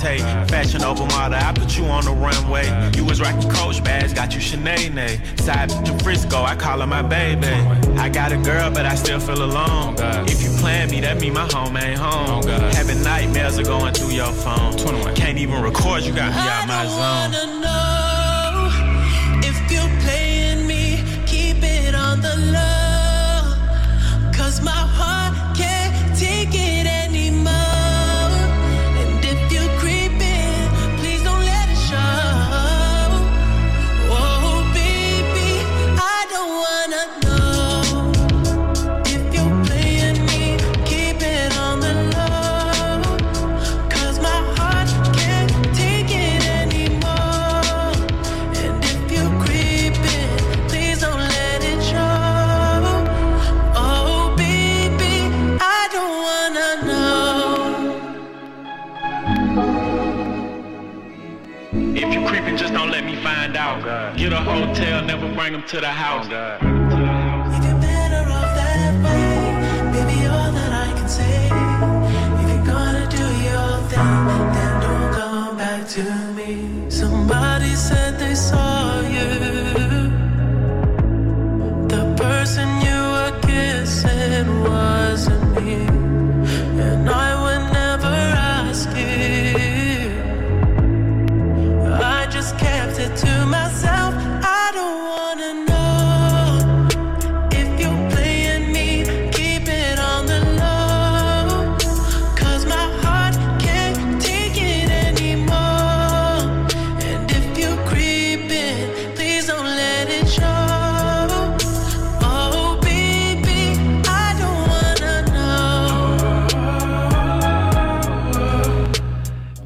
That Fashion over model, I put you on the runway. You was rocking Coach bags, got you Sinead. Side to Frisco, I call her my baby. I got a girl, but I still feel alone. If you plan me, that mean my home ain't home. Having nightmares are going through your phone. 21. Can't even record, you got me out my zone. If you creeping, just don't let me find out. Get a hotel, never bring them to the house. If you're better off that way, baby, all that I can say. If you're gonna do your thing, then don't come back to me. Somebody said they saw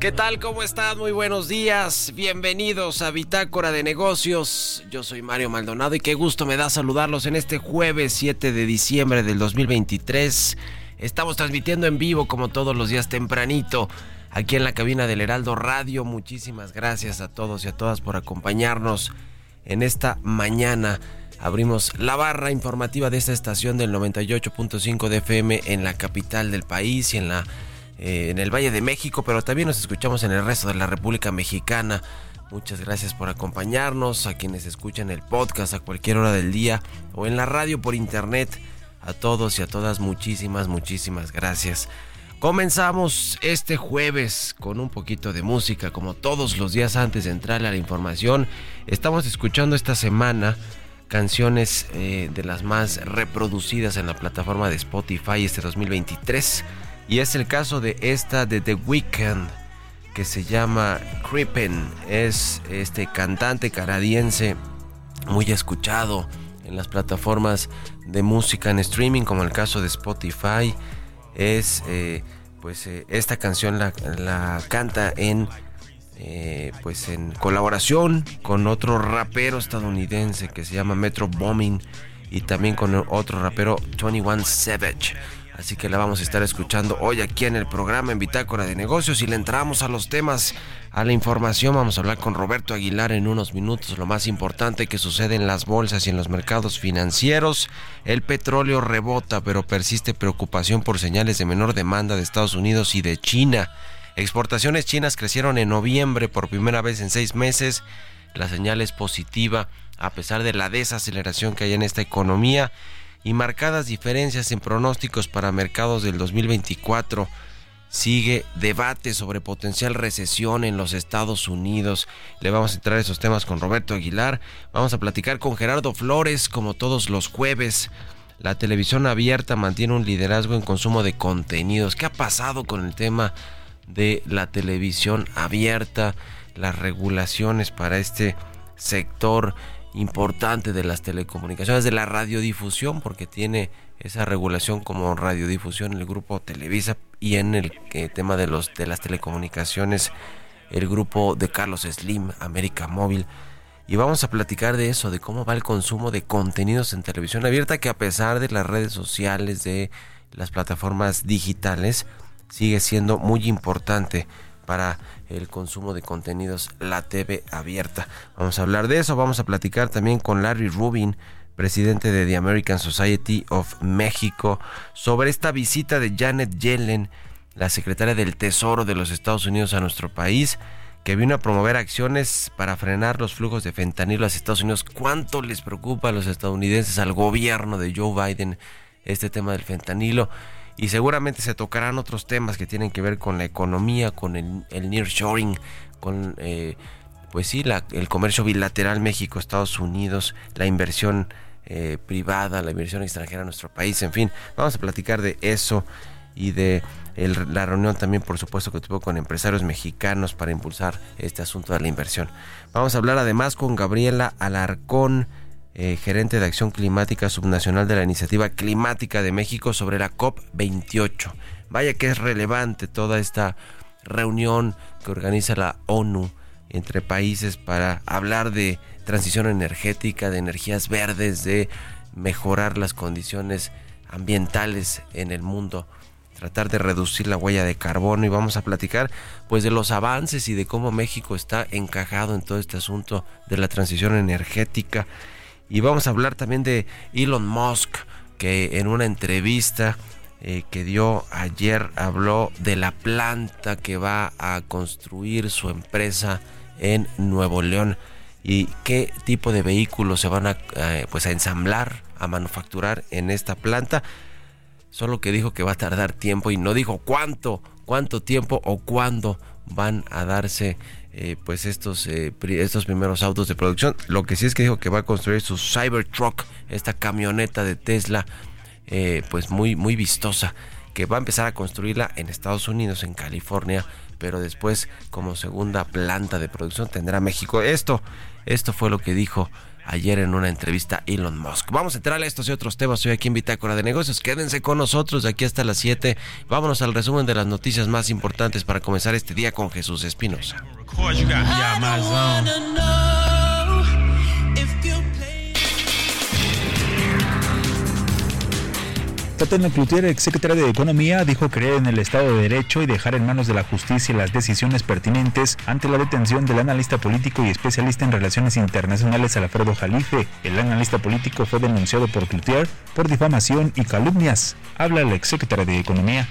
¿Qué tal? ¿Cómo están? Muy buenos días. Bienvenidos a Bitácora de Negocios. Yo soy Mario Maldonado y qué gusto me da saludarlos en este jueves 7 de diciembre del 2023. Estamos transmitiendo en vivo como todos los días tempranito aquí en la cabina del Heraldo Radio. Muchísimas gracias a todos y a todas por acompañarnos en esta mañana. Abrimos la barra informativa de esta estación del 98.5 de FM en la capital del país y en la eh, en el Valle de México, pero también nos escuchamos en el resto de la República Mexicana. Muchas gracias por acompañarnos, a quienes escuchan el podcast a cualquier hora del día o en la radio por internet. A todos y a todas muchísimas, muchísimas gracias. Comenzamos este jueves con un poquito de música, como todos los días antes de entrar a la información. Estamos escuchando esta semana canciones eh, de las más reproducidas en la plataforma de Spotify este 2023. Y es el caso de esta de The Weeknd, que se llama Creepin. Es este cantante canadiense muy escuchado en las plataformas de música en streaming, como el caso de Spotify. Es eh, pues eh, esta canción la, canta en eh, pues en colaboración con otro rapero estadounidense que se llama Metro Bombing y también con otro rapero 21 Savage. Así que la vamos a estar escuchando hoy aquí en el programa en Bitácora de Negocios y le entramos a los temas, a la información. Vamos a hablar con Roberto Aguilar en unos minutos. Lo más importante que sucede en las bolsas y en los mercados financieros. El petróleo rebota, pero persiste preocupación por señales de menor demanda de Estados Unidos y de China. Exportaciones chinas crecieron en noviembre por primera vez en seis meses. La señal es positiva a pesar de la desaceleración que hay en esta economía y marcadas diferencias en pronósticos para mercados del 2024. Sigue debate sobre potencial recesión en los Estados Unidos. Le vamos a entrar a esos temas con Roberto Aguilar. Vamos a platicar con Gerardo Flores como todos los jueves. La televisión abierta mantiene un liderazgo en consumo de contenidos. ¿Qué ha pasado con el tema de la televisión abierta? Las regulaciones para este sector importante de las telecomunicaciones, de la radiodifusión, porque tiene esa regulación como radiodifusión el grupo Televisa y en el eh, tema de los de las telecomunicaciones el grupo de Carlos Slim, América Móvil. Y vamos a platicar de eso, de cómo va el consumo de contenidos en televisión abierta, que a pesar de las redes sociales, de las plataformas digitales, sigue siendo muy importante para el consumo de contenidos, la TV abierta. Vamos a hablar de eso, vamos a platicar también con Larry Rubin, presidente de The American Society of México, sobre esta visita de Janet Yellen, la secretaria del Tesoro de los Estados Unidos a nuestro país, que vino a promover acciones para frenar los flujos de fentanilo a los Estados Unidos. ¿Cuánto les preocupa a los estadounidenses, al gobierno de Joe Biden, este tema del fentanilo? Y seguramente se tocarán otros temas que tienen que ver con la economía, con el, el nearshoring, con eh, pues sí, la, el comercio bilateral México-Estados Unidos, la inversión eh, privada, la inversión extranjera en nuestro país, en fin, vamos a platicar de eso y de la reunión también, por supuesto, que tuvo con empresarios mexicanos para impulsar este asunto de la inversión. Vamos a hablar además con Gabriela Alarcón, eh, gerente de acción climática subnacional de la Iniciativa Climática de México sobre la COP28. Vaya que es relevante toda esta reunión que organiza la ONU entre países para hablar de transición energética, de energías verdes, de mejorar las condiciones ambientales en el mundo, tratar de reducir la huella de carbono y vamos a platicar pues de los avances y de cómo México está encajado en todo este asunto de la transición energética y vamos a hablar también de Elon Musk, que en una entrevista eh, que dio ayer habló de la planta que va a construir su empresa en Nuevo León y qué tipo de vehículos se van a, eh, pues a ensamblar, a manufacturar en esta planta. Solo que dijo que va a tardar tiempo y no dijo cuánto, cuánto tiempo o cuándo van a darse eh, pues estos, eh, estos primeros autos de producción. Lo que sí es que dijo que va a construir su Cybertruck, esta camioneta de Tesla, eh, pues muy, muy vistosa, que va a empezar a construirla en Estados Unidos, en California, pero después como segunda planta de producción tendrá México. Esto, esto fue lo que dijo ayer en una entrevista Elon Musk. Vamos a entrar a estos y otros temas hoy aquí en Bitácora de Negocios. Quédense con nosotros de aquí hasta las 7. Vámonos al resumen de las noticias más importantes para comenzar este día con Jesús Espinosa. Tatiana Cloutier, ex de Economía, dijo creer en el Estado de Derecho y dejar en manos de la justicia las decisiones pertinentes ante la detención del analista político y especialista en relaciones internacionales Alfredo Jalife. El analista político fue denunciado por Cloutier por difamación y calumnias. Habla la ex secretaria de Economía.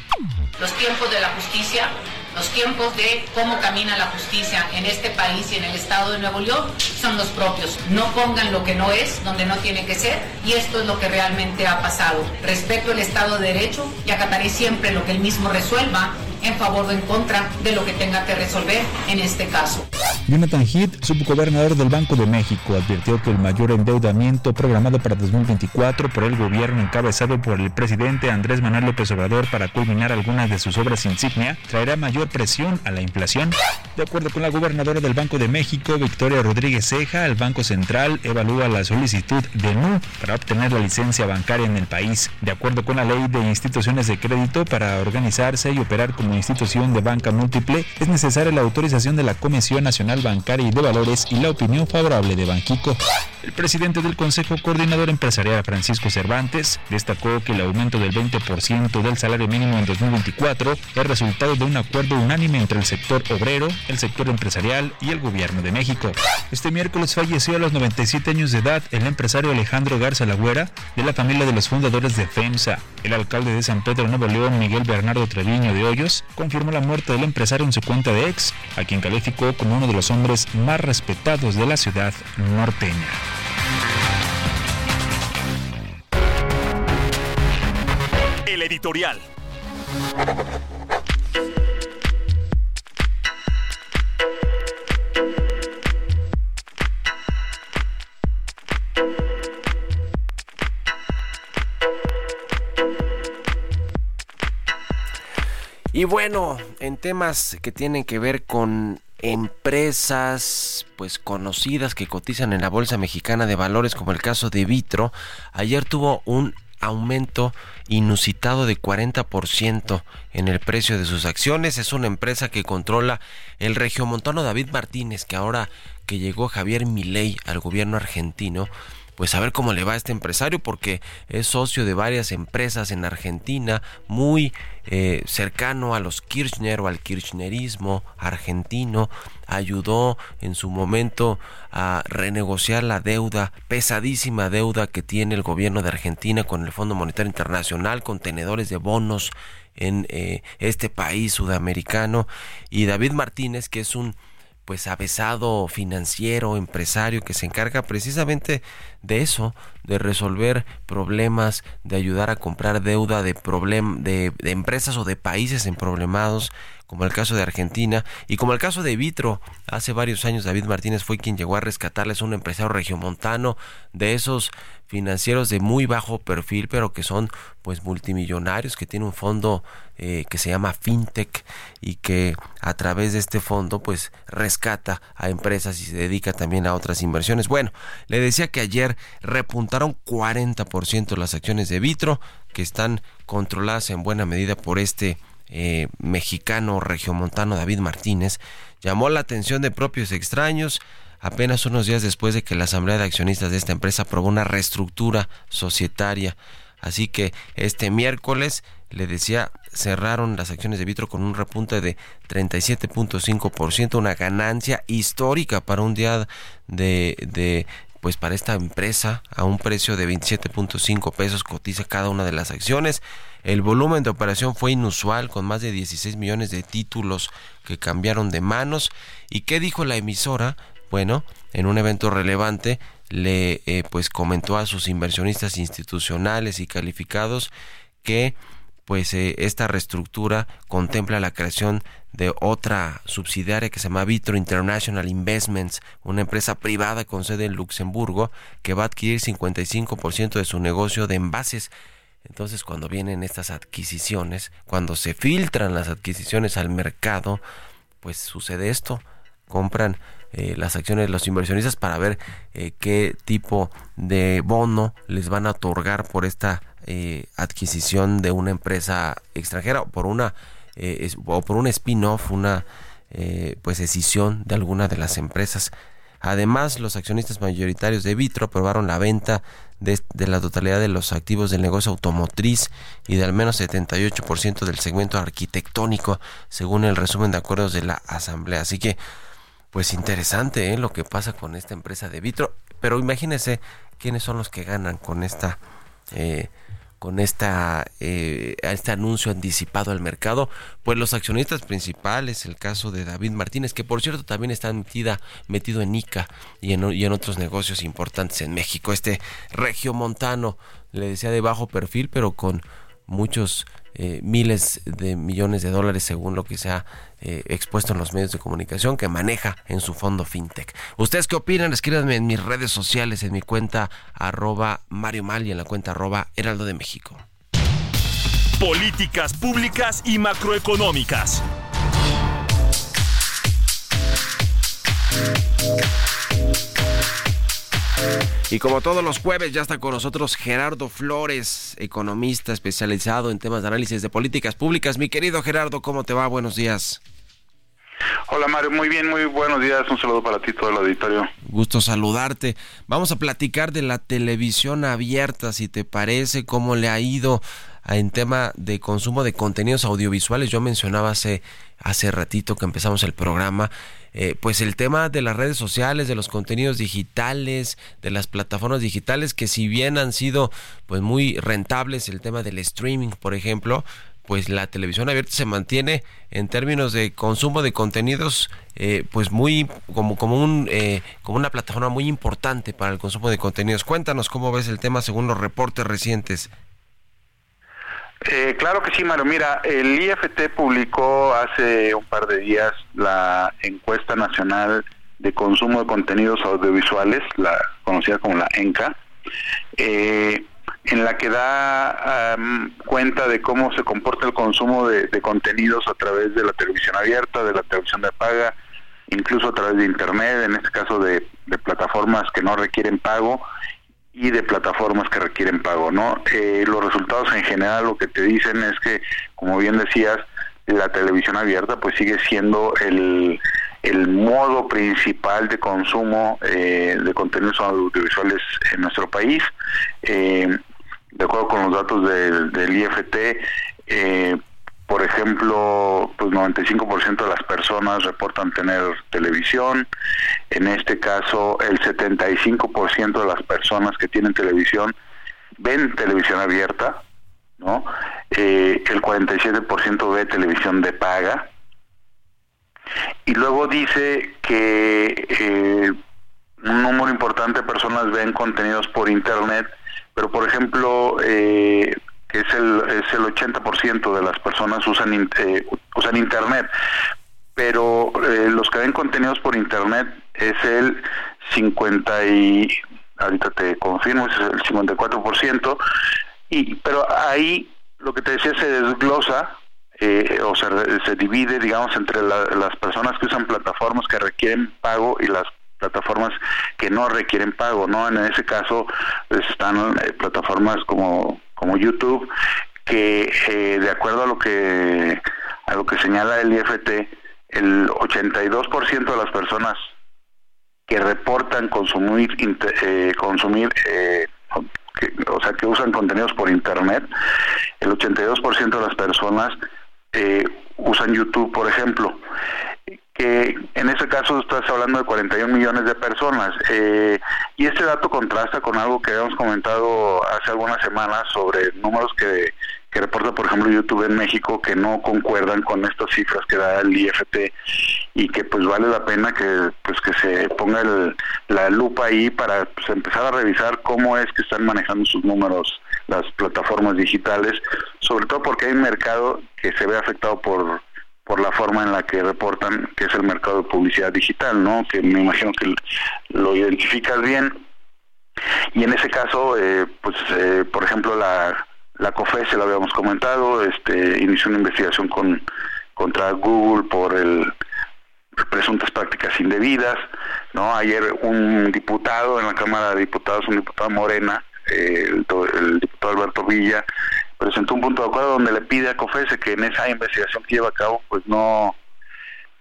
Los tiempos de la justicia los tiempos de cómo camina la justicia en este país y en el estado de Nuevo León son los propios. No pongan lo que no es donde no tiene que ser y esto es lo que realmente ha pasado. Respeto el Estado de Derecho y acataré siempre lo que él mismo resuelva en favor o en contra de lo que tenga que resolver en este caso. Jonathan Heath, subgobernador del Banco de México, advirtió que el mayor endeudamiento programado para 2024 por el gobierno encabezado por el presidente Andrés Manuel López Obrador para culminar algunas de sus obras insignia traerá mayor presión a la inflación. De acuerdo con la gobernadora del Banco de México, Victoria Rodríguez Ceja, el Banco Central evalúa la solicitud de NU para obtener la licencia bancaria en el país. De acuerdo con la ley de instituciones de crédito, para organizarse y operar como institución de banca múltiple, es necesaria la autorización de la Comisión Nacional Bancaria y de Valores y la opinión favorable de Banquico. El presidente del Consejo Coordinador Empresarial, Francisco Cervantes, destacó que el aumento del 20% del salario mínimo en 2024 es resultado de un acuerdo unánime entre el sector obrero, el sector empresarial y el gobierno de México. Este miércoles falleció a los 97 años de edad el empresario Alejandro Garza Lagüera, de la familia de los fundadores de FEMSA. El alcalde de San Pedro Nuevo León, Miguel Bernardo Treviño de Hoyos, confirmó la muerte del empresario en su cuenta de ex, a quien calificó como uno de los hombres más respetados de la ciudad norteña. El editorial. Y bueno, en temas que tienen que ver con empresas pues conocidas que cotizan en la Bolsa Mexicana de Valores como el caso de Vitro, ayer tuvo un aumento inusitado de 40% en el precio de sus acciones. Es una empresa que controla el regiomontano David Martínez, que ahora que llegó Javier Milei al gobierno argentino, pues a ver cómo le va a este empresario porque es socio de varias empresas en Argentina, muy eh, cercano a los Kirchner o al kirchnerismo argentino, ayudó en su momento a renegociar la deuda, pesadísima deuda que tiene el gobierno de Argentina con el Fondo Monetario Internacional, con tenedores de bonos en eh, este país sudamericano. Y David Martínez que es un pues avesado financiero, empresario que se encarga precisamente de eso, de resolver problemas, de ayudar a comprar deuda de, de, de empresas o de países en problemados, como el caso de Argentina y como el caso de Vitro. Hace varios años David Martínez fue quien llegó a rescatarles un empresario regiomontano de esos financieros de muy bajo perfil, pero que son pues multimillonarios, que tiene un fondo eh, que se llama FinTech y que a través de este fondo pues rescata a empresas y se dedica también a otras inversiones. Bueno, le decía que ayer repuntaron 40% las acciones de Vitro, que están controladas en buena medida por este eh, mexicano regiomontano David Martínez. Llamó la atención de propios extraños, apenas unos días después de que la Asamblea de Accionistas de esta empresa aprobó una reestructura societaria. Así que este miércoles, le decía, cerraron las acciones de Vitro con un repunte de 37.5%, una ganancia histórica para un día de, de pues para esta empresa a un precio de 27.5 pesos cotiza cada una de las acciones. El volumen de operación fue inusual con más de 16 millones de títulos que cambiaron de manos. ¿Y qué dijo la emisora? Bueno, en un evento relevante le eh, pues comentó a sus inversionistas institucionales y calificados que pues eh, esta reestructura contempla la creación de otra subsidiaria que se llama Vitro International Investments, una empresa privada con sede en Luxemburgo que va a adquirir 55% de su negocio de envases. Entonces, cuando vienen estas adquisiciones, cuando se filtran las adquisiciones al mercado, pues sucede esto. Compran eh, las acciones de los inversionistas para ver eh, qué tipo de bono les van a otorgar por esta eh, adquisición de una empresa extranjera o por una o por un spin-off, una pues decisión de alguna de las empresas. Además, los accionistas mayoritarios de Vitro aprobaron la venta de, de, la totalidad de los activos del negocio automotriz y de al menos 78% del segmento arquitectónico, según el resumen de acuerdos de la Asamblea. Así que pues interesante ¿eh? lo que pasa con esta empresa de Vitro. Pero imagínense quiénes son los que ganan con esta eh, con esta eh, este anuncio anticipado al mercado, pues los accionistas principales, el caso de David Martínez, que por cierto también está metida, metido en ICA y en, y en otros negocios importantes en México, este regio montano, le decía de bajo perfil, pero con muchos eh, miles de millones de dólares según lo que se ha eh, expuesto en los medios de comunicación que maneja en su fondo fintech. ¿Ustedes qué opinan? Escríbanme en mis redes sociales, en mi cuenta arroba Mario Mal y en la cuenta arroba Heraldo de México. Políticas públicas y macroeconómicas. Y como todos los jueves, ya está con nosotros Gerardo Flores, economista especializado en temas de análisis de políticas públicas. Mi querido Gerardo, ¿cómo te va? Buenos días. Hola Mario, muy bien, muy buenos días. Un saludo para ti, todo el auditorio. Gusto saludarte. Vamos a platicar de la televisión abierta, si te parece, cómo le ha ido en tema de consumo de contenidos audiovisuales. Yo mencionaba hace, hace ratito que empezamos el programa eh, pues el tema de las redes sociales, de los contenidos digitales, de las plataformas digitales, que si bien han sido pues muy rentables, el tema del streaming, por ejemplo, pues la televisión abierta se mantiene en términos de consumo de contenidos eh, pues muy como como un eh, como una plataforma muy importante para el consumo de contenidos cuéntanos cómo ves el tema según los reportes recientes eh, claro que sí, Mario. Mira, el IFT publicó hace un par de días la encuesta nacional de consumo de contenidos audiovisuales, la conocida como la ENCA, eh, en la que da cuenta de cómo se comporta el consumo de, contenidos a través de la televisión abierta, de la televisión de paga, incluso a través de Internet, en este caso de plataformas que no requieren pago y de plataformas que requieren pago, ¿no? Eh, los resultados en general lo que te dicen es que, como bien decías, la televisión abierta pues sigue siendo el, el modo principal de consumo eh, de contenidos audiovisuales en nuestro país. Eh, de acuerdo con los datos del, del IFT, eh, por ejemplo, pues 95% de las personas reportan tener televisión. En este caso, el 75% de las personas que tienen televisión ven televisión abierta, ¿no? Eh, el 47% ve televisión de paga. Y luego dice que eh, un número importante de personas ven contenidos por internet, pero por ejemplo, eh, que es el, es el 80% de las personas usan, eh, usan Internet, pero eh, los que ven contenidos por Internet es el 50 y, ahorita te confirmo, es el 54%, y, pero ahí lo que te decía se desglosa eh, o se, se divide, digamos, entre las personas que usan plataformas que requieren pago y las plataformas que no requieren pago, ¿no? En ese caso pues, están plataformas como como YouTube, que eh, de acuerdo a lo que a lo que señala el IFT, el 82% de las personas que reportan consumir eh, consumir eh, o sea que usan contenidos por internet, el 82% de las personas usan YouTube, por ejemplo que en ese caso estás hablando de 41 millones de personas. Eh, y este dato contrasta con algo que habíamos comentado hace algunas semanas sobre números que, que reporta, por ejemplo, YouTube en México, que no concuerdan con estas cifras que da el IFT y que pues vale la pena que pues que se ponga la lupa ahí para pues, empezar a revisar cómo es que están manejando sus números las plataformas digitales, sobre todo porque hay un mercado que se ve afectado por por la forma en la que reportan que es el mercado de publicidad digital, ¿no? Que me imagino que lo identificas bien. Y en ese caso, eh, pues, eh, por ejemplo, la, la COFE, se lo habíamos comentado, este, inició una investigación con contra Google por el presuntas prácticas indebidas, ¿no? Ayer un diputado en la Cámara de Diputados, un diputado Morena, eh, el, el diputado Alberto Villa, presentó un punto de acuerdo donde le pide a COFESE que en esa investigación que lleva a cabo pues no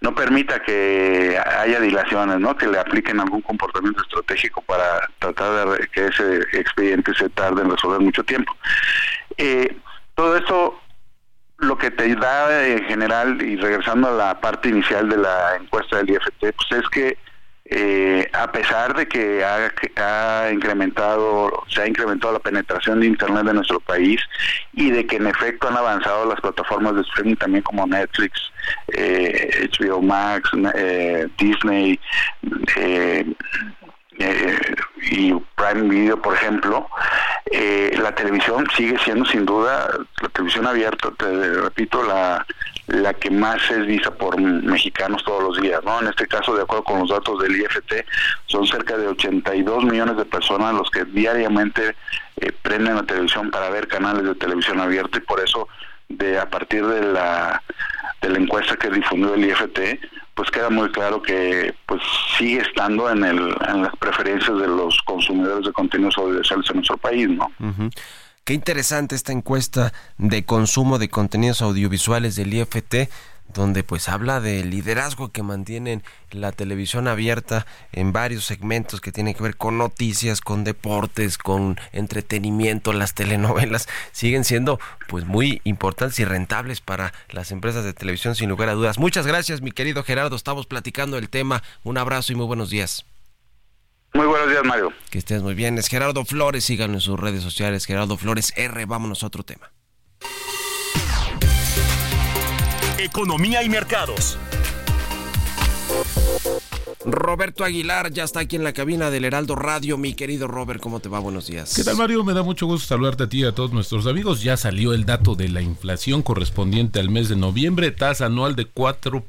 no permita que haya dilaciones, ¿no? Que le apliquen algún comportamiento estratégico para tratar de que ese expediente se tarde en resolver mucho tiempo. Eh, todo esto lo que te da en general y regresando a la parte inicial de la encuesta del IFT, pues es que eh, a pesar de que ha, incrementado, se ha incrementado la penetración de Internet en nuestro país y de que en efecto han avanzado las plataformas de streaming también como Netflix, eh, HBO Max, eh, Disney, eh, y Prime Video, por ejemplo, eh, la televisión sigue siendo sin duda, la televisión abierta, te repito, la, la que más es vista por mexicanos todos los días, ¿no? En este caso, de acuerdo con los datos del IFT, son cerca de 82 millones de personas los que diariamente eh, prenden la televisión para ver canales de televisión abierta y por eso de a partir de la de la encuesta que difundió el IFT, pues queda muy claro que pues sigue estando en, el, en las preferencias de los consumidores de contenidos audiovisuales en nuestro país, ¿no? Qué interesante esta encuesta de consumo de contenidos audiovisuales del IFT donde pues habla del liderazgo que mantienen la televisión abierta en varios segmentos que tienen que ver con noticias, con deportes, con entretenimiento, las telenovelas siguen siendo pues muy importantes y rentables para las empresas de televisión sin lugar a dudas. Muchas gracias mi querido Gerardo, estamos platicando el tema. Un abrazo y muy buenos días. Muy buenos días, Mario. Que estés muy bien. Es Gerardo Flores, síganlo en sus redes sociales. Gerardo Flores R, vámonos a otro tema. Economía y mercados. Roberto Aguilar ya está aquí en la cabina del Heraldo Radio. Mi querido Robert, ¿cómo te va? Buenos días. ¿Qué tal, Mario? Me da mucho gusto saludarte a ti y a todos nuestros amigos. Ya salió el dato de la inflación correspondiente al mes de noviembre, tasa anual de 4.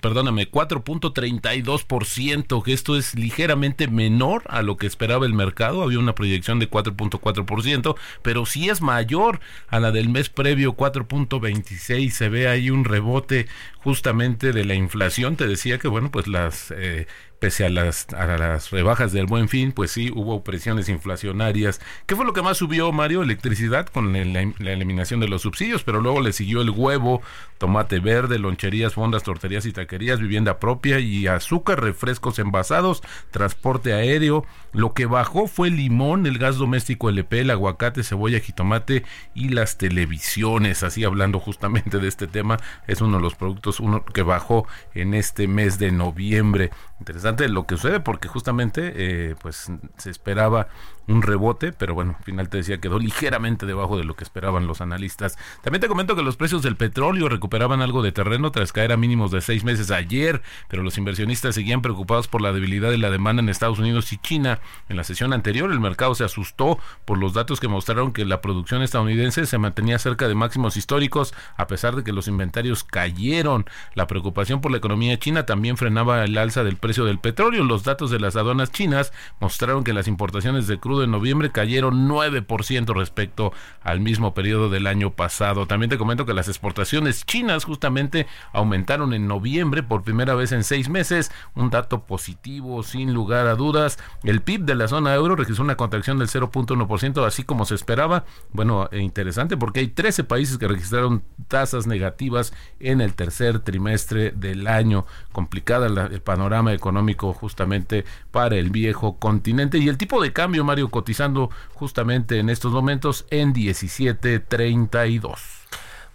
perdóname, 4.32%, que esto es ligeramente menor a lo que esperaba el mercado. Había una proyección de 4.4%, pero sí es mayor a la del mes previo, 4.26. Se ve ahí un rebote justamente de la inflación. Te decía que, bueno, pues las eh, pese a las, a las rebajas del buen fin, pues sí hubo presiones inflacionarias. ¿Qué fue lo que más subió, Mario? Electricidad con la, eliminación de los subsidios, pero luego le siguió el huevo, tomate verde, loncherías, fondas, torterías y taquerías, vivienda propia y azúcar, refrescos envasados, transporte aéreo. Lo que bajó fue limón, el gas doméstico LP, el aguacate, cebolla, jitomate y las televisiones. Así hablando justamente de este tema, es uno de los productos uno que bajó en este mes de noviembre. Interesante lo que sucede porque justamente eh, pues se esperaba un rebote, pero bueno, al final te decía quedó ligeramente debajo de lo que esperaban los analistas. También te comento que los precios del petróleo recuperaban algo de terreno tras caer a mínimos de seis meses ayer, pero los inversionistas seguían preocupados por la debilidad de la demanda en Estados Unidos y China. En la sesión anterior el mercado se asustó por los datos que mostraron que la producción estadounidense se mantenía cerca de máximos históricos a pesar de que los inventarios cayeron. La preocupación por la economía china también frenaba el alza del precio del petróleo. Los datos de las aduanas chinas mostraron que las importaciones de crudo en noviembre cayeron 9% respecto al mismo periodo del año pasado. También te comento que las exportaciones chinas justamente aumentaron en noviembre por primera vez en seis meses, un dato positivo sin lugar a dudas. El PIB de la zona euro registró una contracción del 0.1%, así como se esperaba. Bueno, e interesante porque hay 13 países que registraron tasas negativas en el tercer trimestre del año. Complicada el panorama económico justamente para el viejo continente y el tipo de cambio, Mario, cotizando justamente en estos momentos en 17.32.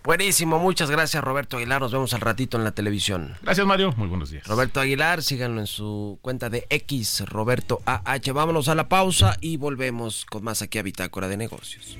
Buenísimo, muchas gracias Roberto Aguilar, nos vemos al ratito en la televisión. Gracias Mario, muy buenos días. Roberto Aguilar, síganlo en su cuenta de X, Roberto AH. Vámonos a la pausa y volvemos con más aquí a Bitácora de Negocios.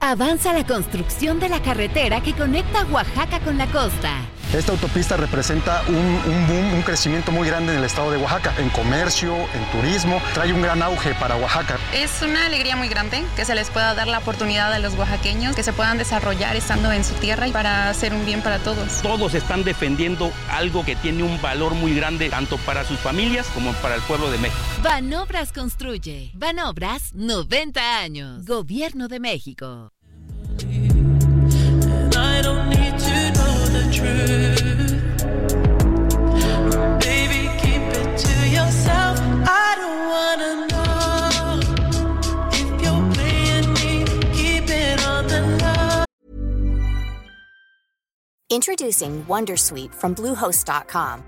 Avanza la construcción de la carretera que conecta Oaxaca con la costa. Esta autopista representa un, un, boom, un crecimiento muy grande en el estado de Oaxaca, en comercio, en turismo, trae un gran auge para Oaxaca. Es una alegría muy grande que se les pueda dar la oportunidad a los oaxaqueños, que se puedan desarrollar estando en su tierra y para hacer un bien para todos. Todos están defendiendo algo que tiene un valor muy grande tanto para sus familias como para el pueblo de México. Banobras construye. Banobras 90 años. Gobierno de México. I don't need Introducing Wondersuite from Bluehost.com.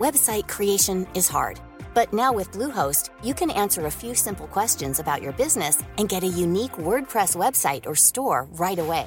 Website creation is hard, but now with Bluehost, you can answer a few simple questions about your business and get a unique WordPress website or store right away.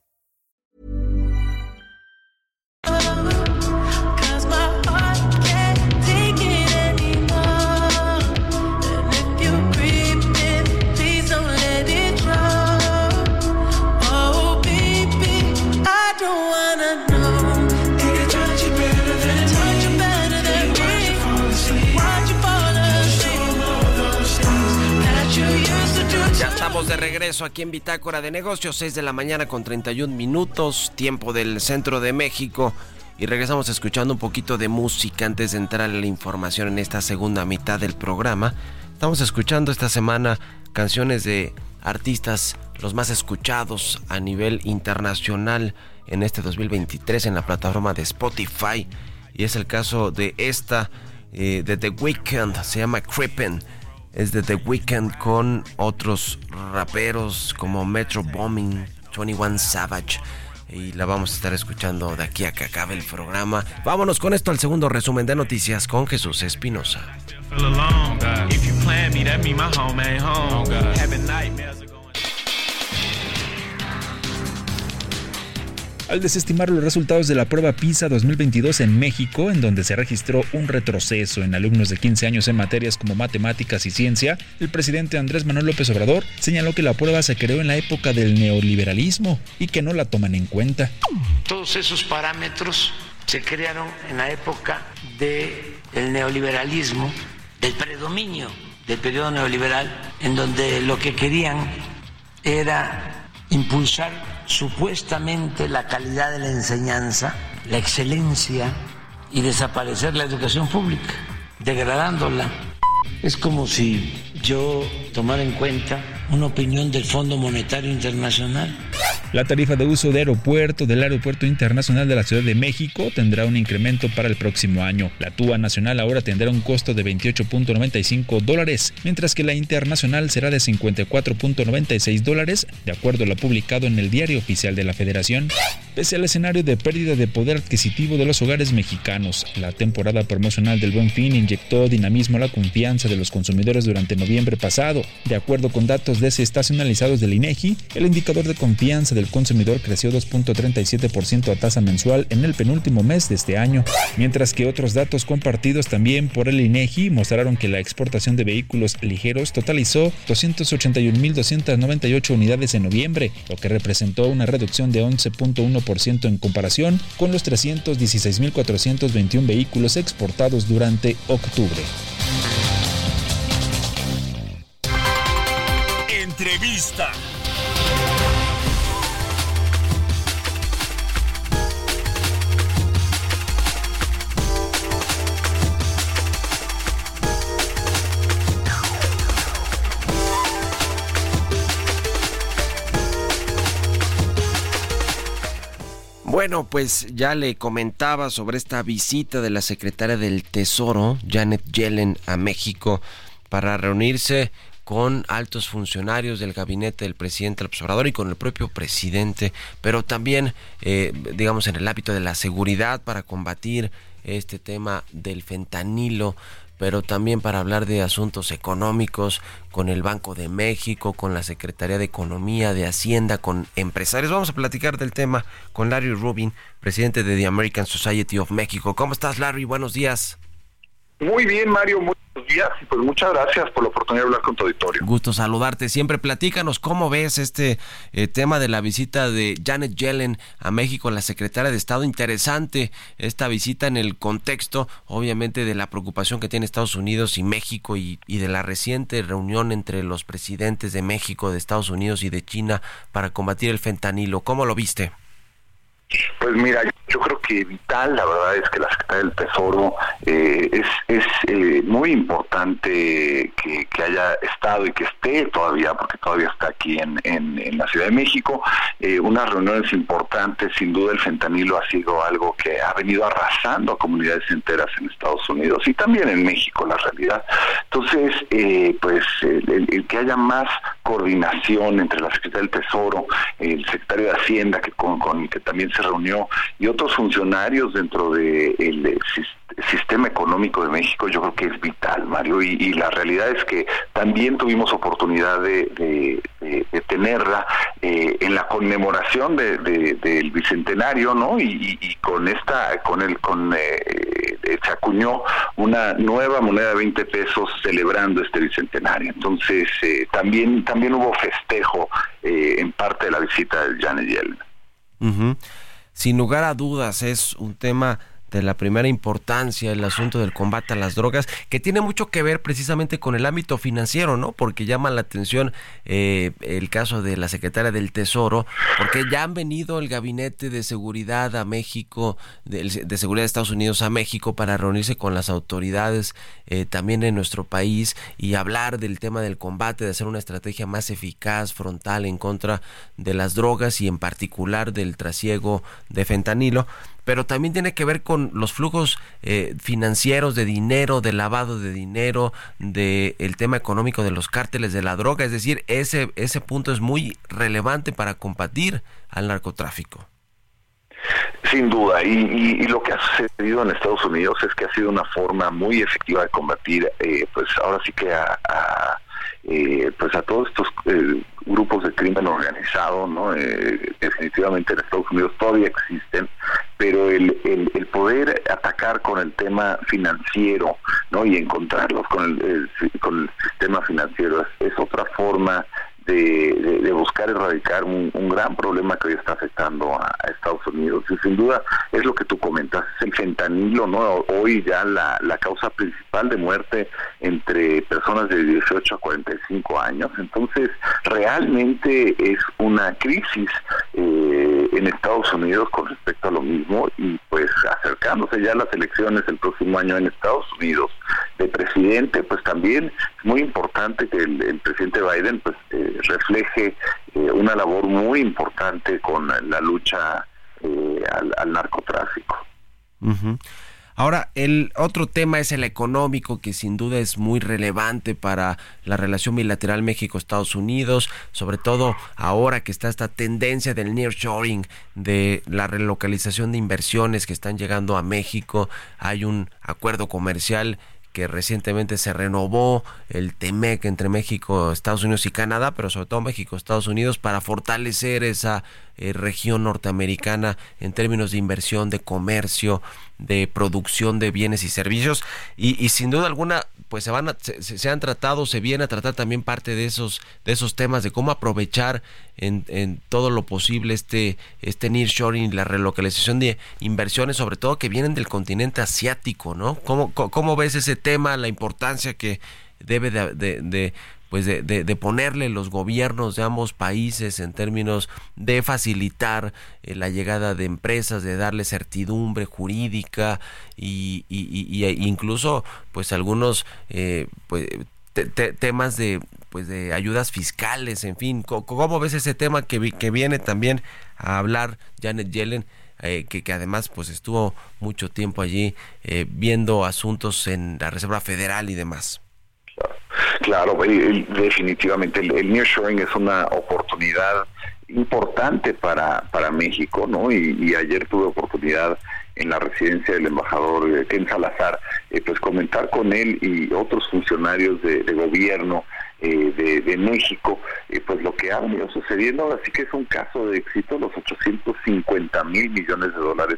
de regreso aquí en Bitácora de Negocios, 6 de la mañana con 31 minutos, tiempo del centro de México. Y regresamos escuchando un poquito de música antes de entrar a la información en esta segunda mitad del programa. Estamos escuchando esta semana canciones de artistas los más escuchados a nivel internacional en este 2023 en la plataforma de Spotify. Y es el caso de esta, eh, de The Weeknd, se llama Creepin'. Es de The Weeknd con otros raperos como Metro Bombing, 21 Savage. Y la vamos a estar escuchando de aquí a que acabe el programa. Vámonos con esto al segundo resumen de noticias con Jesús Espinosa. Al desestimar los resultados de la prueba PISA 2022 en México, en donde se registró un retroceso en alumnos de 15 años en materias como matemáticas y ciencia, el presidente Andrés Manuel López Obrador señaló que la prueba se creó en la época del neoliberalismo y que no la toman en cuenta. Todos esos parámetros se crearon en la época del neoliberalismo, del predominio del periodo neoliberal, en donde lo que querían era impulsar supuestamente la calidad de la enseñanza, la excelencia y desaparecer la educación pública, degradándola. Es como si yo tomara en cuenta una opinión del Fondo Monetario Internacional. La tarifa de uso de aeropuerto del Aeropuerto Internacional de la Ciudad de México tendrá un incremento para el próximo año. La TUA nacional ahora tendrá un costo de 28.95 dólares, mientras que la internacional será de 54.96 dólares, de acuerdo a lo publicado en el Diario Oficial de la Federación. Pese al escenario de pérdida de poder adquisitivo de los hogares mexicanos, la temporada promocional del Buen Fin inyectó dinamismo a la confianza de los consumidores durante noviembre pasado. De acuerdo con datos desestacionalizados del INEGI, el indicador de confianza del consumidor creció 2.37% a tasa mensual en el penúltimo mes de este año, mientras que otros datos compartidos también por el INEGI mostraron que la exportación de vehículos ligeros totalizó 281.298 unidades en noviembre, lo que representó una reducción de 11.1% en comparación con los 316.421 vehículos exportados durante octubre. Bueno, pues ya le comentaba sobre esta visita de la secretaria del Tesoro, Janet Yellen, a México para reunirse con altos funcionarios del gabinete del presidente López Obrador y con el propio presidente, pero también, eh, digamos, en el ámbito de la seguridad para combatir este tema del fentanilo, pero también para hablar de asuntos económicos con el Banco de México, con la Secretaría de Economía, de Hacienda, con empresarios. Vamos a platicar del tema con Larry Rubin, presidente de The American Society of Mexico. ¿Cómo estás, Larry? Buenos días. Muy bien, Mario, muy buenos días y pues muchas gracias por la oportunidad de hablar con tu auditorio. Gusto saludarte. Siempre platícanos cómo ves este eh, tema de la visita de Janet Yellen a México, la secretaria de Estado. Interesante esta visita en el contexto, obviamente, de la preocupación que tiene Estados Unidos y México y, y de la reciente reunión entre los presidentes de México, de Estados Unidos y de China para combatir el fentanilo. ¿Cómo lo viste? Pues mira, yo creo que vital, la verdad es que la Secretaría del Tesoro eh, es, es eh, muy importante que, haya estado y que esté todavía, porque todavía está aquí en, en, la Ciudad de México. Eh, unas reuniones importantes, sin duda el fentanilo ha sido algo que ha venido arrasando a comunidades enteras en Estados Unidos y también en México, la realidad. Entonces, pues el, el, que haya más coordinación entre la Secretaría del Tesoro, el secretario de Hacienda, que con, con que también se reunió, y otros funcionarios dentro del de sistema económico de México, yo creo que es vital, Mario, y, la realidad es que también tuvimos oportunidad de, de, tenerla eh, en la conmemoración del bicentenario, ¿no? Y, con esta, con el, con eh, se acuñó una nueva moneda de 20 pesos celebrando este bicentenario. Entonces, eh, también, también hubo festejo en parte de la visita de Janet Yellen sin lugar a dudas es un tema de la primera importancia el asunto del combate a las drogas, que tiene mucho que ver precisamente con el ámbito financiero, ¿no? Porque llama la atención eh, el caso de la secretaria del Tesoro, porque ya han venido el gabinete de seguridad a México, de, seguridad de Estados Unidos a México para reunirse con las autoridades eh, también en nuestro país y hablar del tema del combate, de hacer una estrategia más eficaz, frontal en contra de las drogas y en particular del trasiego de fentanilo pero también tiene que ver con los flujos eh, financieros de dinero, de lavado de dinero, de el tema económico de los cárteles de la droga, es decir, ese ese punto es muy relevante para combatir al narcotráfico. Sin duda, y, lo que ha sucedido en Estados Unidos es que ha sido una forma muy efectiva de combatir, eh, pues ahora sí que a, eh, pues a todos estos grupos de crimen organizado, ¿no? definitivamente en Estados Unidos todavía existen, pero el, el, poder atacar con el tema financiero no y encontrarlos con el, con el sistema financiero es, otra forma de, de, buscar erradicar un, un, gran problema que hoy está afectando a, Estados Unidos. Y sin duda es lo que tú comentas es el fentanilo no hoy ya la, la causa principal de muerte entre personas de 18 a 45 años. Entonces realmente es una crisis eh, en Estados Unidos con respecto a lo mismo y pues acercándose ya a las elecciones el próximo año en Estados Unidos de presidente, pues también es muy importante que el, presidente Biden pues eh, refleje eh, una labor muy importante con la lucha eh, al, narcotráfico. Ahora, el otro tema es el económico, que sin duda es muy relevante para la relación bilateral México-Estados Unidos, sobre todo ahora que está esta tendencia del nearshoring, de la relocalización de inversiones que están llegando a México. Hay un acuerdo comercial que recientemente se renovó el TEMEC entre México, Estados Unidos y Canadá, pero sobre todo México, Estados Unidos, para fortalecer esa eh, región norteamericana en términos de inversión, de comercio, de producción de bienes y servicios. Y, sin duda alguna pues se van se, han tratado se viene a tratar también parte de esos de esos temas de cómo aprovechar en, en todo lo posible este este nearshoring la relocalización de inversiones sobre todo que vienen del continente asiático no cómo, cómo ves ese tema la importancia que debe de pues de, de, ponerle los gobiernos de ambos países en términos de facilitar eh, la llegada de empresas, de darle certidumbre jurídica y, y, incluso pues algunos eh, pues, temas de pues de ayudas fiscales, en fin, ¿cómo, ves ese tema que, que viene también a hablar Janet Yellen? Eh, que, que, además pues estuvo mucho tiempo allí viendo asuntos en la Reserva Federal y demás. Claro, definitivamente el, el nearshoring es una oportunidad importante para, para México, ¿no? Y, ayer tuve oportunidad en la residencia del embajador eh, Ken Salazar, eh, pues comentar con él y otros funcionarios de, gobierno eh, de, de, México, pues lo que ha venido sucediendo, así que es un caso de éxito, los 850 mil millones de dólares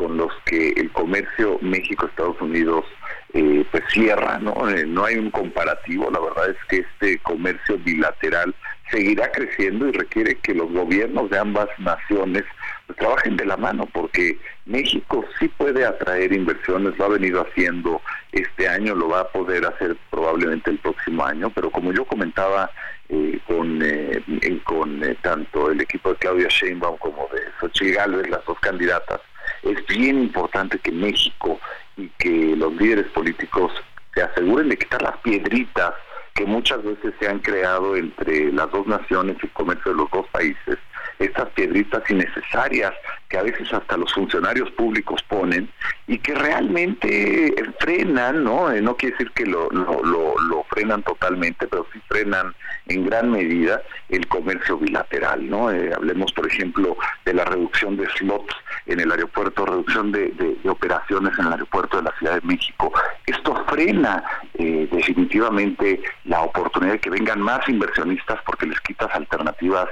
con los que el comercio México-Estados Unidos eh, pues cierra, ¿no? Eh, no hay un comparativo, la verdad es que este comercio bilateral seguirá creciendo y requiere que los gobiernos de ambas naciones pues, trabajen de la mano, porque México sí puede atraer inversiones, lo ha venido haciendo este año, lo va a poder hacer probablemente el próximo año, pero como yo comentaba eh, con, eh, con eh, tanto el equipo de Claudia Sheinbaum como de Xochitl Gálvez, las dos candidatas, es bien importante que México y que los líderes políticos se aseguren de quitar las piedritas que muchas veces se han creado entre las dos naciones y el comercio de los dos países, estas piedritas innecesarias que a veces hasta los funcionarios públicos ponen y que realmente frenan, ¿no? Eh, no quiere decir que lo, lo, lo, frenan totalmente, pero sí frenan en gran medida el comercio bilateral, ¿no? Eh, hablemos, por ejemplo, de la reducción de slots en el aeropuerto, reducción de, operaciones en el aeropuerto de la Ciudad de México. Esto frena eh, definitivamente la oportunidad de que vengan más inversionistas porque les quitas alternativas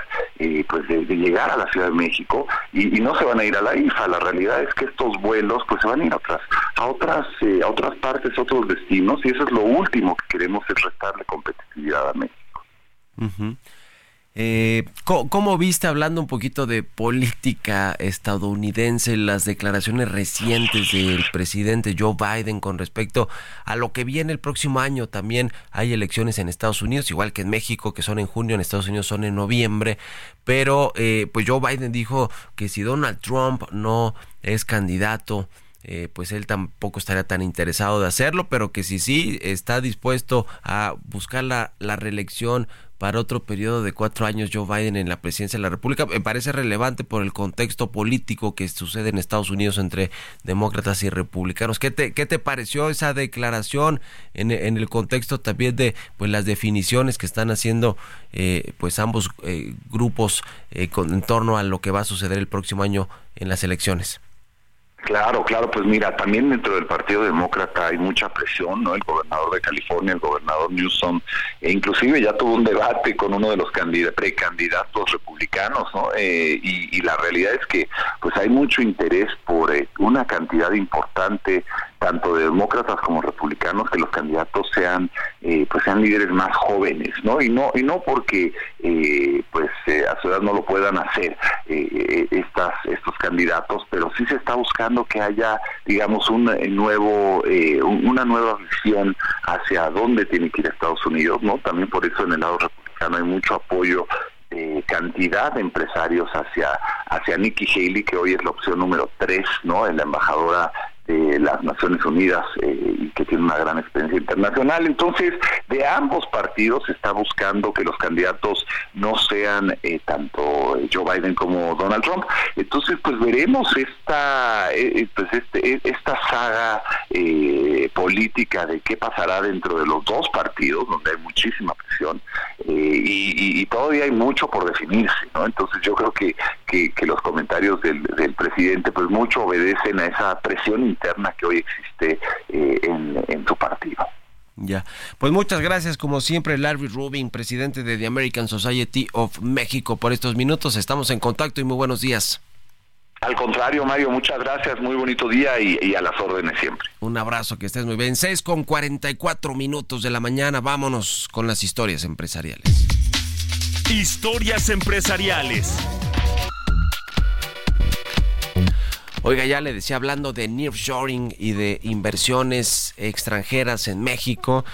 pues de, llegar a la Ciudad de México y, y no se van a ir a la IFA. La realidad es que estos vuelos pues se van a ir a otras, a otras, eh, a otras partes, a otros destinos, y eso es lo último que queremos es restarle competitividad a México. Eh, ¿cómo, viste, hablando un poquito de política estadounidense, las declaraciones recientes del presidente Joe Biden con respecto a lo que viene el próximo año? También hay elecciones en Estados Unidos, igual que en México, que son en junio, en Estados Unidos son en noviembre, pero eh, pues Joe Biden dijo que si Donald Trump no es candidato, eh, pues él tampoco estaría tan interesado de hacerlo, pero que si sí está dispuesto a buscar la, la reelección para otro periodo de cuatro años Joe Biden en la presidencia de la República. Me parece relevante por el contexto político que sucede en Estados Unidos entre demócratas y republicanos. ¿Qué te, qué te pareció esa declaración en, en el contexto también de pues las definiciones que están haciendo eh, pues ambos eh, grupos eh, con, en torno a lo que va a suceder el próximo año en las elecciones? Claro, claro, pues mira, también dentro del Partido Demócrata hay mucha presión, ¿no? El gobernador de California, el gobernador Newsom, e inclusive ya tuvo un debate con uno de los precandidatos republicanos, ¿no? Eh, y, la realidad es que pues hay mucho interés por eh, una cantidad importante tanto de demócratas como republicanos que los candidatos sean eh, pues sean líderes más jóvenes no y no y no porque eh, pues eh, a su edad no lo puedan hacer estas estos candidatos pero sí se está buscando que haya digamos un nuevo una nueva visión hacia dónde tiene que ir Estados Unidos no también por eso en el lado republicano hay mucho apoyo de cantidad de empresarios hacia hacia Nikki Haley que hoy es la opción número tres no en la embajadora de las Naciones Unidas eh, y que tiene una gran experiencia internacional. Entonces, de ambos partidos se está buscando que los candidatos no sean eh, tanto Joe Biden como Donald Trump. Entonces, pues veremos esta, eh, pues este, esta saga política de qué pasará dentro de los dos partidos, donde hay muchísima presión y, todavía hay mucho por definirse. ¿no? Entonces, yo creo que, que, los comentarios del, del presidente, pues mucho obedecen a esa presión interna que hoy existe eh, en, en su partido. Ya, pues muchas gracias como siempre Larry Rubin, presidente de The American Society of México por estos minutos. Estamos en contacto y muy buenos días. Al contrario, Mario, muchas gracias, muy bonito día y, y, a las órdenes siempre. Un abrazo, que estés muy bien. 6 con 44 minutos de la mañana, vámonos con las historias empresariales. Historias empresariales. Oiga, ya le decía, hablando de nearshoring y de inversiones extranjeras en México,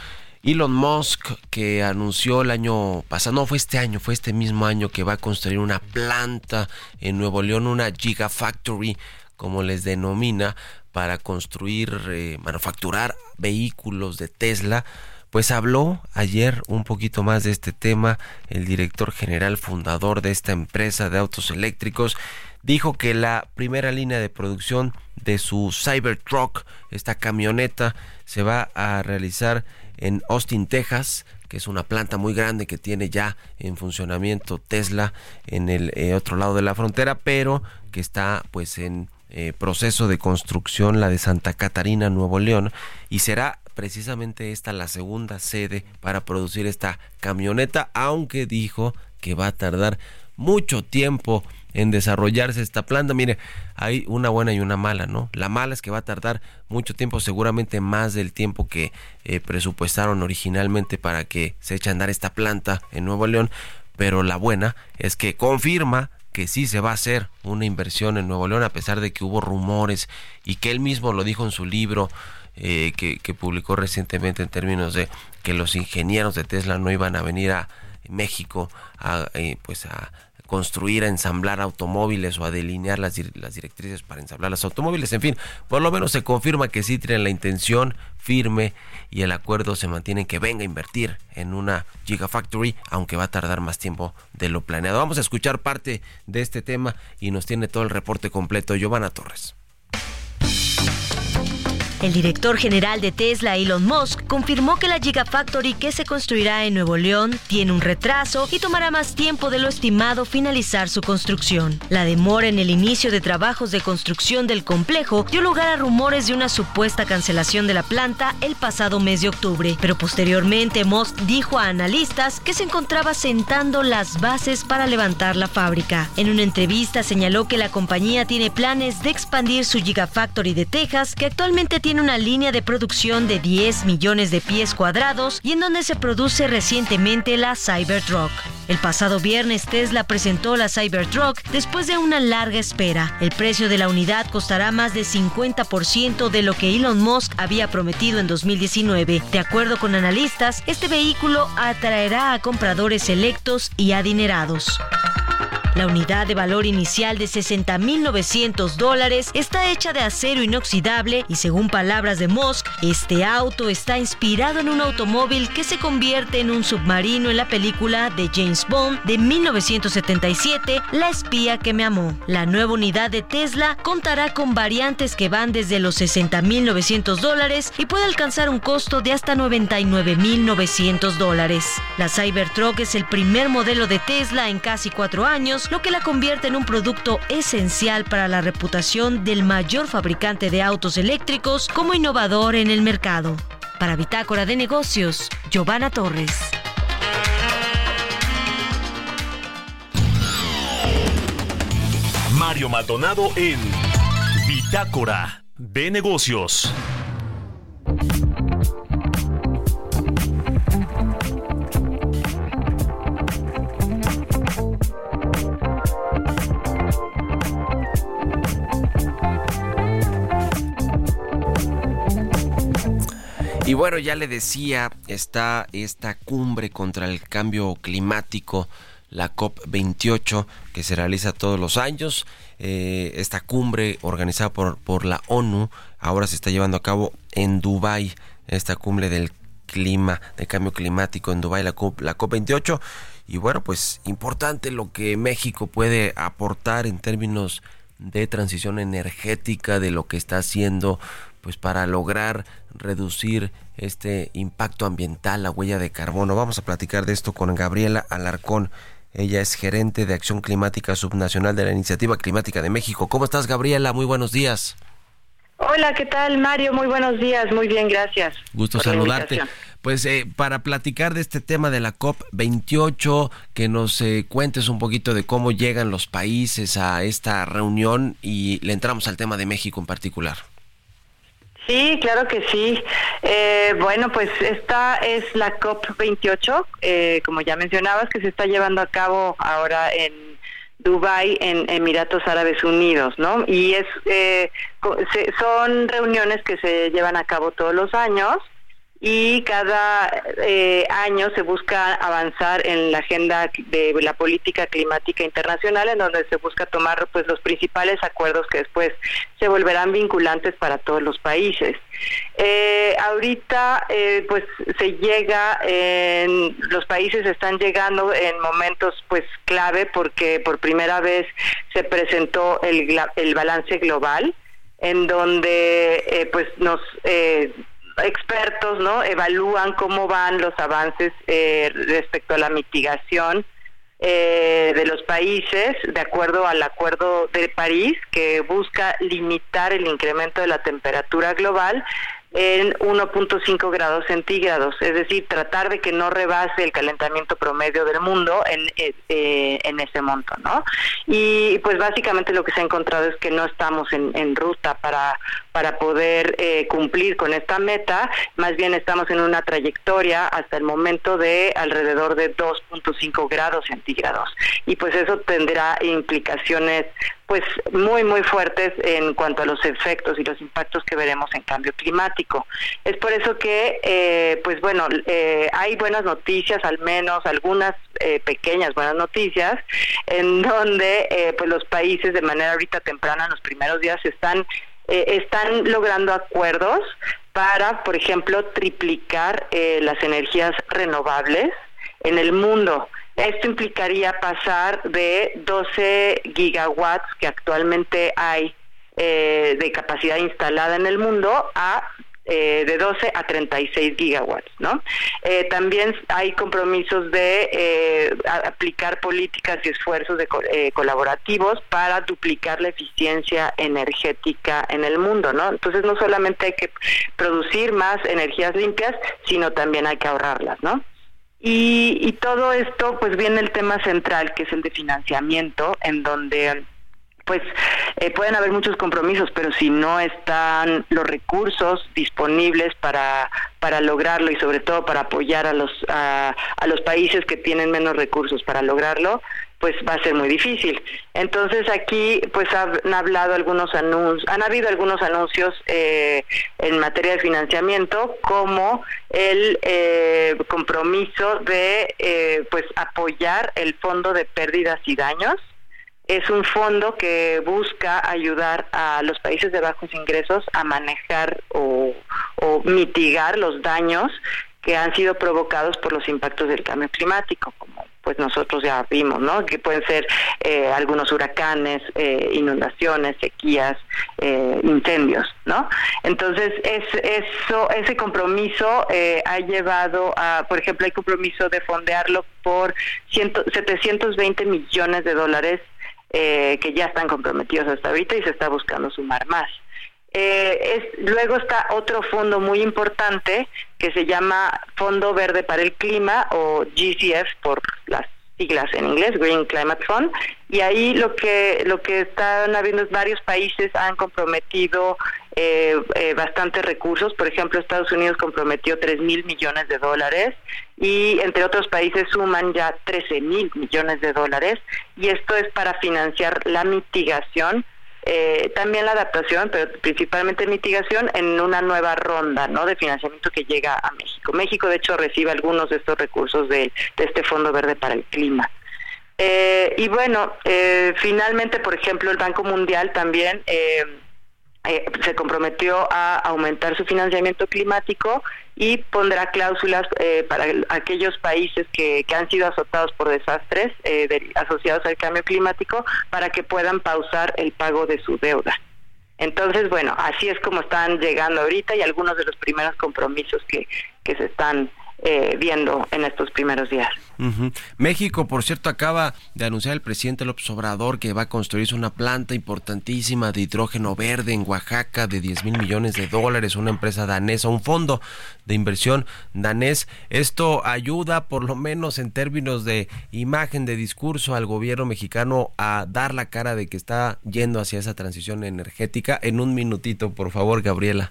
Elon Musk, que anunció el año pasado, no fue este año, fue este mismo año que va a construir una planta en Nuevo León, una Gigafactory, como les denomina, para construir, eh, manufacturar vehículos de Tesla. Pues habló ayer un poquito más de este tema el director general fundador de esta empresa de autos eléctricos dijo que la primera línea de producción de su Cybertruck, esta camioneta, se va a realizar en Austin, Texas, que es una planta muy grande que tiene ya en funcionamiento Tesla en el eh, otro lado de la frontera, pero que está pues en eh, proceso de construcción la de Santa Catarina, Nuevo León, y será precisamente esta la segunda sede para producir esta camioneta, aunque dijo que va a tardar mucho tiempo en desarrollarse esta planta. Mire, hay una buena y una mala, ¿no? La mala es que va a tardar mucho tiempo, seguramente más del tiempo que eh, presupuestaron originalmente para que se eche a andar esta planta en Nuevo León, pero la buena es que confirma que sí se va a hacer una inversión en Nuevo León, a pesar de que hubo rumores y que él mismo lo dijo en su libro eh, que, que publicó recientemente en términos de que los ingenieros de Tesla no iban a venir a México a, eh, pues a construir, a ensamblar automóviles o a delinear las, las directrices para ensamblar los automóviles. En fin, por lo menos se confirma que sí tienen la intención firme y el acuerdo se mantiene en que venga a invertir en una Gigafactory, aunque va a tardar más tiempo de lo planeado. Vamos a escuchar parte de este tema y nos tiene todo el reporte completo Giovanna Torres. El director general de Tesla, Elon Musk, confirmó que la Gigafactory que se construirá en Nuevo León tiene un retraso y tomará más tiempo de lo estimado finalizar su construcción. La demora en el inicio de trabajos de construcción del complejo dio lugar a rumores de una supuesta cancelación de la planta el pasado mes de octubre, pero posteriormente Musk dijo a analistas que se encontraba sentando las bases para levantar la fábrica. En una entrevista señaló que la compañía tiene planes de expandir su Gigafactory de Texas, que actualmente tiene una línea de producción de 10 millones de pies cuadrados y en donde se produce recientemente la Cybertruck. El pasado viernes Tesla presentó la Cybertruck después de una larga espera. El precio de la unidad costará más de 50% de lo que Elon Musk había prometido en 2019. De acuerdo con analistas, este vehículo atraerá a compradores selectos y adinerados. La unidad de valor inicial de 60.900 dólares está hecha de acero inoxidable y según palabras de Musk, este auto está inspirado en un automóvil que se convierte en un submarino en la película de James Bond de 1977, La espía que me amó. La nueva unidad de Tesla contará con variantes que van desde los 60.900 dólares y puede alcanzar un costo de hasta 99.900 dólares. La Cybertruck es el primer modelo de Tesla en casi cuatro años, lo que la convierte en un producto esencial para la reputación del mayor fabricante de autos eléctricos como innovador en el mercado. Para Bitácora de Negocios, Giovanna Torres. Mario Maldonado en Bitácora de Negocios. Y bueno, ya le decía, está esta cumbre contra el cambio climático, la COP28, que se realiza todos los años. Eh, esta cumbre organizada por, por la ONU ahora se está llevando a cabo en Dubái, esta cumbre del clima, de cambio climático en Dubái, la, COP, la COP28. Y bueno, pues importante lo que México puede aportar en términos de transición energética, de lo que está haciendo pues para lograr reducir este impacto ambiental, la huella de carbono. Vamos a platicar de esto con Gabriela Alarcón. Ella es gerente de acción climática subnacional de la Iniciativa Climática de México. ¿Cómo estás, Gabriela? Muy buenos días. Hola, ¿qué tal, Mario? Muy buenos días. Muy bien, gracias. Gusto saludarte. Pues eh, para platicar de este tema de la COP28, que nos eh, cuentes un poquito de cómo llegan los países a esta reunión y le entramos al tema de México en particular. Sí, claro que sí. Eh, bueno, pues esta es la COP28, eh, como ya mencionabas, que se está llevando a cabo ahora en Dubai, en Emiratos Árabes Unidos, ¿no? Y es eh, son reuniones que se llevan a cabo todos los años y cada eh, año se busca avanzar en la agenda de la política climática internacional en donde se busca tomar pues los principales acuerdos que después se volverán vinculantes para todos los países. Eh, ahorita eh, pues se llega en los países están llegando en momentos pues clave porque por primera vez se presentó el, el balance global en donde eh, pues nos eh, expertos no evalúan cómo van los avances eh, respecto a la mitigación eh, de los países de acuerdo al acuerdo de París que busca limitar el incremento de la temperatura global en 1.5 grados centígrados, es decir, tratar de que no rebase el calentamiento promedio del mundo en, eh, eh, en ese monto, ¿no? Y pues básicamente lo que se ha encontrado es que no estamos en, en ruta para, para poder eh, cumplir con esta meta, más bien estamos en una trayectoria hasta el momento de alrededor de 2.5 grados centígrados. Y pues eso tendrá implicaciones pues muy muy fuertes en cuanto a los efectos y los impactos que veremos en cambio climático. Es por eso que eh, pues bueno eh, hay buenas noticias al menos algunas eh, pequeñas buenas noticias en donde eh, pues los países de manera ahorita temprana en los primeros días están eh, están logrando acuerdos para por ejemplo triplicar eh, las energías renovables en el mundo. Esto implicaría pasar de 12 gigawatts que actualmente hay eh, de capacidad instalada en el mundo a eh, de 12 a 36 gigawatts, ¿no? Eh, también hay compromisos de aplicar políticas y esfuerzos colaborativos para duplicar la eficiencia energética en el mundo, ¿no? Entonces no solamente hay que producir más energías limpias, sino también hay que ahorrarlas, ¿no? Y, y todo esto, pues viene el tema central, que es el de financiamiento, en donde pues eh, pueden haber muchos compromisos, pero si no están los recursos disponibles para, para lograrlo y sobre todo para apoyar a los, a, a los países que tienen menos recursos para lograrlo, pues va a ser muy difícil. Entonces aquí pues han hablado algunos anuncios, han habido algunos anuncios eh, en materia de financiamiento como el eh, compromiso de eh, pues apoyar el fondo de pérdidas y daños es un fondo que busca ayudar a los países de bajos ingresos a manejar o, o mitigar los daños que han sido provocados por los impactos del cambio climático, como pues nosotros ya vimos, ¿no? Que pueden ser eh, algunos huracanes, eh, inundaciones, sequías, eh, incendios, ¿no? Entonces, es, eso, ese compromiso eh, ha llevado a, por ejemplo, hay compromiso de fondearlo por ciento, 720 millones de dólares eh, que ya están comprometidos hasta ahorita y se está buscando sumar más. Eh, es, luego está otro fondo muy importante que se llama Fondo Verde para el Clima o GCF por las siglas en inglés, Green Climate Fund, y ahí lo que lo que están habiendo es varios países han comprometido eh, eh, bastantes recursos, por ejemplo Estados Unidos comprometió 3 mil millones de dólares y entre otros países suman ya 13 mil millones de dólares. Y esto es para financiar la mitigación eh, también la adaptación, pero principalmente mitigación en una nueva ronda ¿no? de financiamiento que llega a México. México, de hecho, recibe algunos de estos recursos de, de este Fondo Verde para el Clima. Eh, y bueno, eh, finalmente, por ejemplo, el Banco Mundial también eh, eh, se comprometió a aumentar su financiamiento climático y pondrá cláusulas eh, para el- aquellos países que, que han sido azotados por desastres eh, asociados al cambio climático para que puedan pausar el pago de su deuda. Entonces, bueno, así es como están llegando ahorita y algunos de los primeros compromisos que, que se están eh, viendo en estos primeros días. México, por cierto, acaba de anunciar el presidente López Obrador que va a construirse una planta importantísima de hidrógeno verde en Oaxaca de 10 mil millones de dólares, una empresa danesa, un fondo de inversión danés. Esto ayuda, por lo menos en términos de imagen, de discurso, al gobierno mexicano a dar la cara de que está yendo hacia esa transición energética. En un minutito, por favor, Gabriela.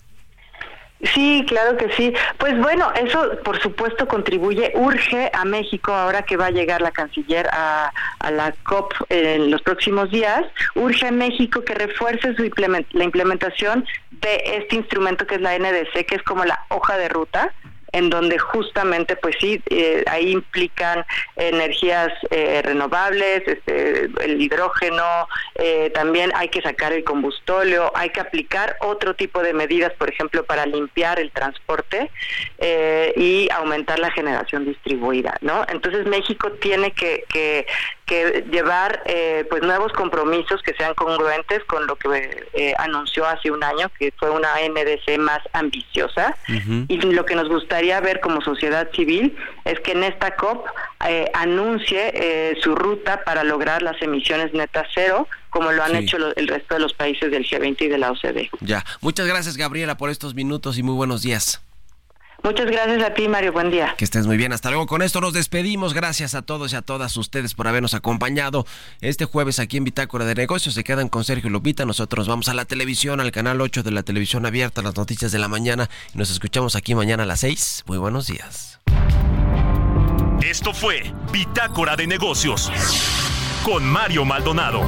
Sí, claro que sí. Pues bueno, eso por supuesto contribuye, urge a México ahora que va a llegar la canciller a, la COP en los próximos días, urge a México que refuerce su la implementación de este instrumento que es la NDC, que es como la hoja de ruta en donde justamente pues sí eh, ahí implican energías eh, renovables este, el hidrógeno eh, también hay que sacar el combustóleo hay que aplicar otro tipo de medidas por ejemplo para limpiar el transporte eh, y aumentar la generación distribuida no entonces México tiene que, que que llevar eh, pues nuevos compromisos que sean congruentes con lo que eh, anunció hace un año, que fue una NDC más ambiciosa. Y lo que nos gustaría ver como sociedad civil es que en esta COP eh, anuncie eh, su ruta para lograr las emisiones netas cero, como lo han Sí. hecho lo- el resto de los países del G20 y de la OCDE. Ya. Muchas gracias, Gabriela, por estos minutos y muy buenos días. Muchas gracias a ti, Mario. Buen día. Que estés muy bien. Hasta luego. Con esto nos despedimos. Gracias a todos y a todas ustedes por habernos acompañado este jueves aquí en Bitácora de Negocios. Se quedan con Sergio Lupita. Nosotros vamos a la televisión, al canal 8 de la televisión abierta, las noticias de la mañana. Y nos escuchamos aquí mañana a las 6. Muy buenos días. Esto fue Bitácora de Negocios con Mario Maldonado.